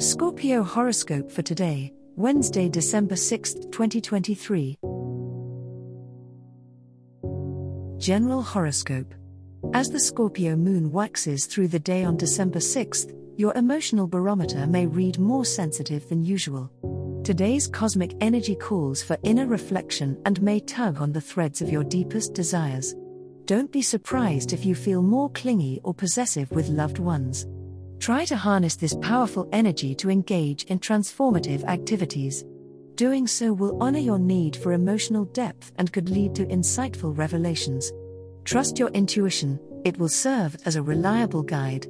Scorpio horoscope for today, Wednesday, December 6, 2023. General horoscope. As the Scorpio moon waxes through the day on December 6th, your emotional barometer may read more sensitive than usual. Today's cosmic energy calls for inner reflection and may tug on the threads of your deepest desires. Don't be surprised if you feel more clingy or possessive with loved ones. Try to harness this powerful energy to engage in transformative activities. Doing so will honor your need for emotional depth and could lead to insightful revelations. Trust your intuition, it will serve as a reliable guide.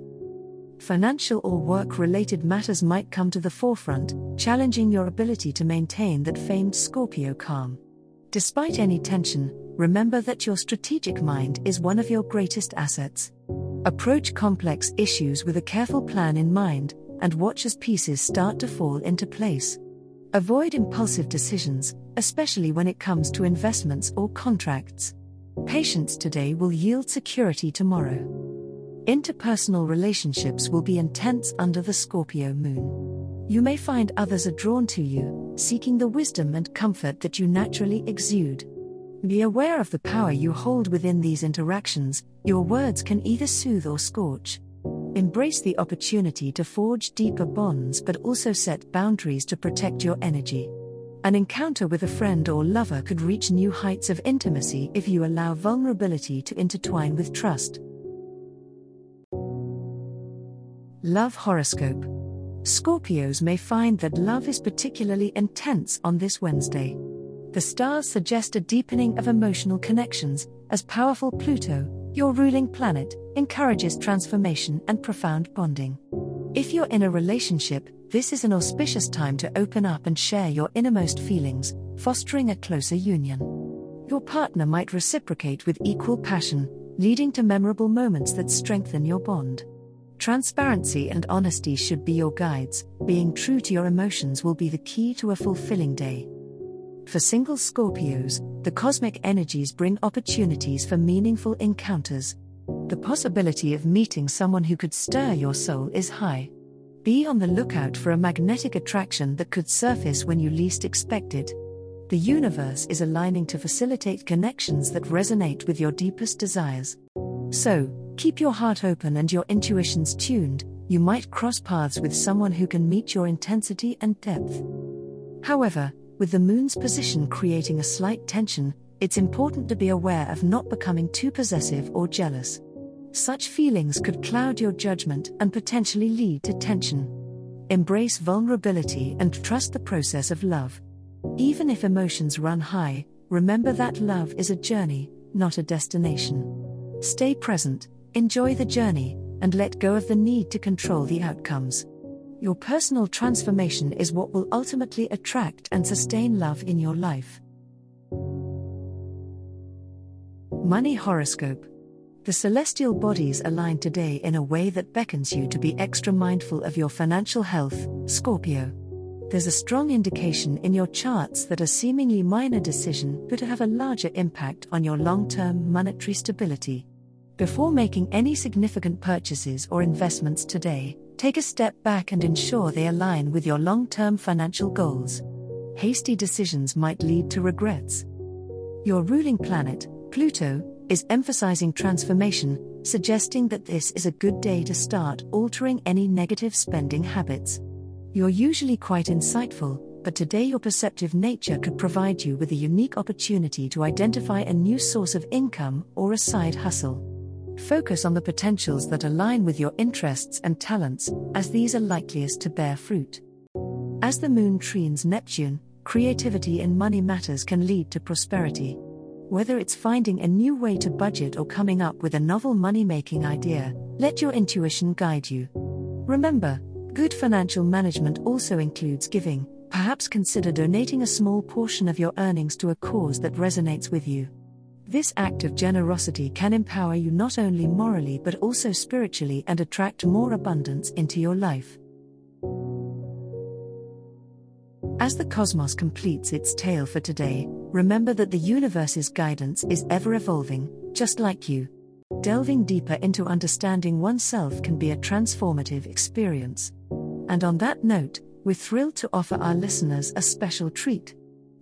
Financial or work related matters might come to the forefront, challenging your ability to maintain that famed Scorpio calm. Despite any tension, remember that your strategic mind is one of your greatest assets. Approach complex issues with a careful plan in mind, and watch as pieces start to fall into place. Avoid impulsive decisions, especially when it comes to investments or contracts. Patience today will yield security tomorrow. Interpersonal relationships will be intense under the Scorpio moon. You may find others are drawn to you, seeking the wisdom and comfort that you naturally exude. Be aware of the power you hold within these interactions, your words can either soothe or scorch. Embrace the opportunity to forge deeper bonds but also set boundaries to protect your energy. An encounter with a friend or lover could reach new heights of intimacy if you allow vulnerability to intertwine with trust. Love Horoscope Scorpios may find that love is particularly intense on this Wednesday. The stars suggest a deepening of emotional connections, as powerful Pluto, your ruling planet, encourages transformation and profound bonding. If you're in a relationship, this is an auspicious time to open up and share your innermost feelings, fostering a closer union. Your partner might reciprocate with equal passion, leading to memorable moments that strengthen your bond. Transparency and honesty should be your guides, being true to your emotions will be the key to a fulfilling day. For single Scorpios, the cosmic energies bring opportunities for meaningful encounters. The possibility of meeting someone who could stir your soul is high. Be on the lookout for a magnetic attraction that could surface when you least expect it. The universe is aligning to facilitate connections that resonate with your deepest desires. So, keep your heart open and your intuitions tuned, you might cross paths with someone who can meet your intensity and depth. However, with the moon's position creating a slight tension, it's important to be aware of not becoming too possessive or jealous. Such feelings could cloud your judgment and potentially lead to tension. Embrace vulnerability and trust the process of love. Even if emotions run high, remember that love is a journey, not a destination. Stay present, enjoy the journey, and let go of the need to control the outcomes. Your personal transformation is what will ultimately attract and sustain love in your life. Money Horoscope The celestial bodies align today in a way that beckons you to be extra mindful of your financial health, Scorpio. There's a strong indication in your charts that a seemingly minor decision could have a larger impact on your long term monetary stability. Before making any significant purchases or investments today, take a step back and ensure they align with your long term financial goals. Hasty decisions might lead to regrets. Your ruling planet, Pluto, is emphasizing transformation, suggesting that this is a good day to start altering any negative spending habits. You're usually quite insightful, but today your perceptive nature could provide you with a unique opportunity to identify a new source of income or a side hustle. Focus on the potentials that align with your interests and talents, as these are likeliest to bear fruit. As the moon trines Neptune, creativity in money matters can lead to prosperity. Whether it's finding a new way to budget or coming up with a novel money making idea, let your intuition guide you. Remember, good financial management also includes giving. Perhaps consider donating a small portion of your earnings to a cause that resonates with you. This act of generosity can empower you not only morally but also spiritually and attract more abundance into your life. As the cosmos completes its tale for today, remember that the universe's guidance is ever evolving, just like you. Delving deeper into understanding oneself can be a transformative experience. And on that note, we're thrilled to offer our listeners a special treat.